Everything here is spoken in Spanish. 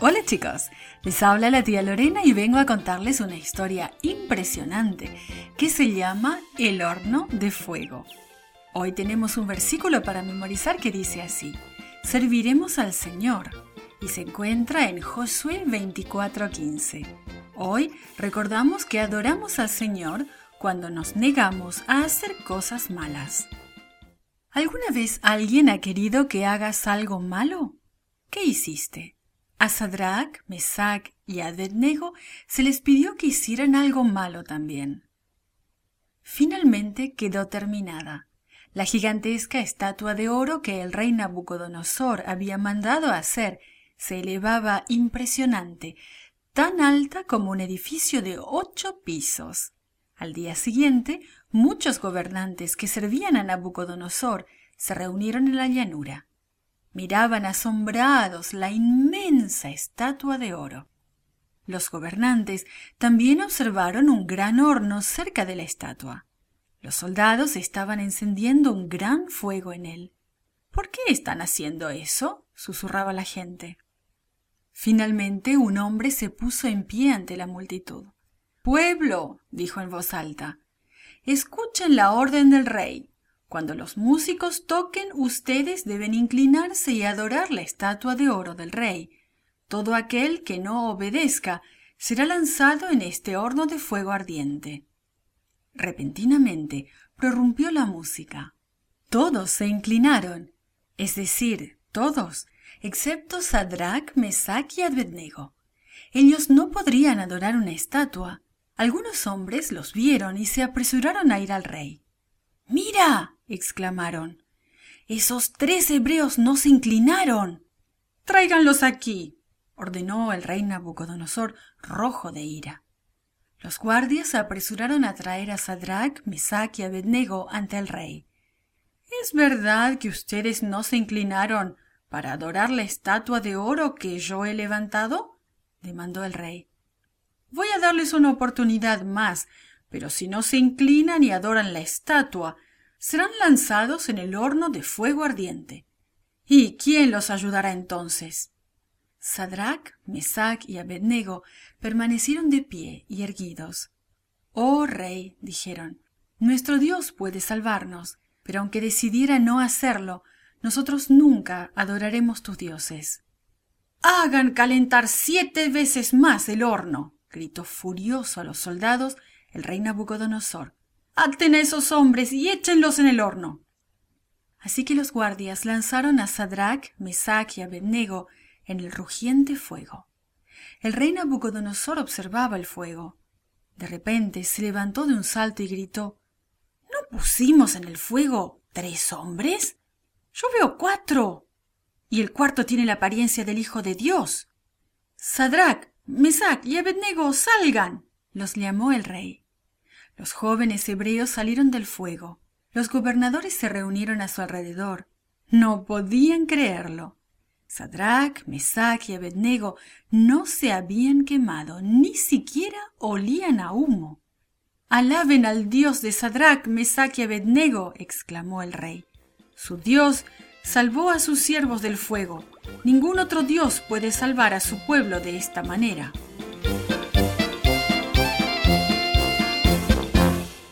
Hola chicos, les habla la tía Lorena y vengo a contarles una historia impresionante que se llama El horno de fuego. Hoy tenemos un versículo para memorizar que dice así, serviremos al Señor y se encuentra en Josué 24:15. Hoy recordamos que adoramos al Señor cuando nos negamos a hacer cosas malas. ¿Alguna vez alguien ha querido que hagas algo malo? ¿Qué hiciste? A Sadrach, Mesach y Abednego se les pidió que hicieran algo malo también. Finalmente quedó terminada. La gigantesca estatua de oro que el rey Nabucodonosor había mandado hacer se elevaba impresionante, tan alta como un edificio de ocho pisos. Al día siguiente, muchos gobernantes que servían a Nabucodonosor se reunieron en la llanura miraban asombrados la inmensa estatua de oro. Los gobernantes también observaron un gran horno cerca de la estatua. Los soldados estaban encendiendo un gran fuego en él. ¿Por qué están haciendo eso? susurraba la gente. Finalmente un hombre se puso en pie ante la multitud. Pueblo, dijo en voz alta, escuchen la orden del rey. Cuando los músicos toquen, ustedes deben inclinarse y adorar la estatua de oro del rey. Todo aquel que no obedezca será lanzado en este horno de fuego ardiente. Repentinamente prorrumpió la música. Todos se inclinaron, es decir, todos, excepto Sadrach, Mesach y Abednego. Ellos no podrían adorar una estatua. Algunos hombres los vieron y se apresuraron a ir al rey. Mira, exclamaron. Esos tres hebreos no se inclinaron. Tráiganlos aquí, ordenó el rey Nabucodonosor, rojo de ira. Los guardias se apresuraron a traer a Sadrach, Mesach y Abednego ante el rey. ¿Es verdad que ustedes no se inclinaron para adorar la estatua de oro que yo he levantado? demandó el rey. Voy a darles una oportunidad más pero si no se inclinan y adoran la estatua, serán lanzados en el horno de fuego ardiente. ¿Y quién los ayudará entonces? Sadrach, Mesach y Abednego permanecieron de pie y erguidos. Oh rey, dijeron, nuestro Dios puede salvarnos, pero aunque decidiera no hacerlo, nosotros nunca adoraremos tus dioses. Hagan calentar siete veces más el horno, gritó furioso a los soldados el rey Nabucodonosor. Aten a esos hombres y échenlos en el horno. Así que los guardias lanzaron a Sadrach, Mesach y Abednego en el rugiente fuego. El rey Nabucodonosor observaba el fuego. De repente se levantó de un salto y gritó ¿No pusimos en el fuego tres hombres? Yo veo cuatro. Y el cuarto tiene la apariencia del Hijo de Dios. Sadrach, Mesach y Abednego, salgan los llamó el rey. Los jóvenes hebreos salieron del fuego. Los gobernadores se reunieron a su alrededor. No podían creerlo. Sadrach, Mesach y Abednego no se habían quemado, ni siquiera olían a humo. Alaben al Dios de Sadrach, Mesach y Abednego, exclamó el rey. Su Dios salvó a sus siervos del fuego. Ningún otro Dios puede salvar a su pueblo de esta manera.